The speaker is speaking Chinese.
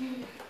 嗯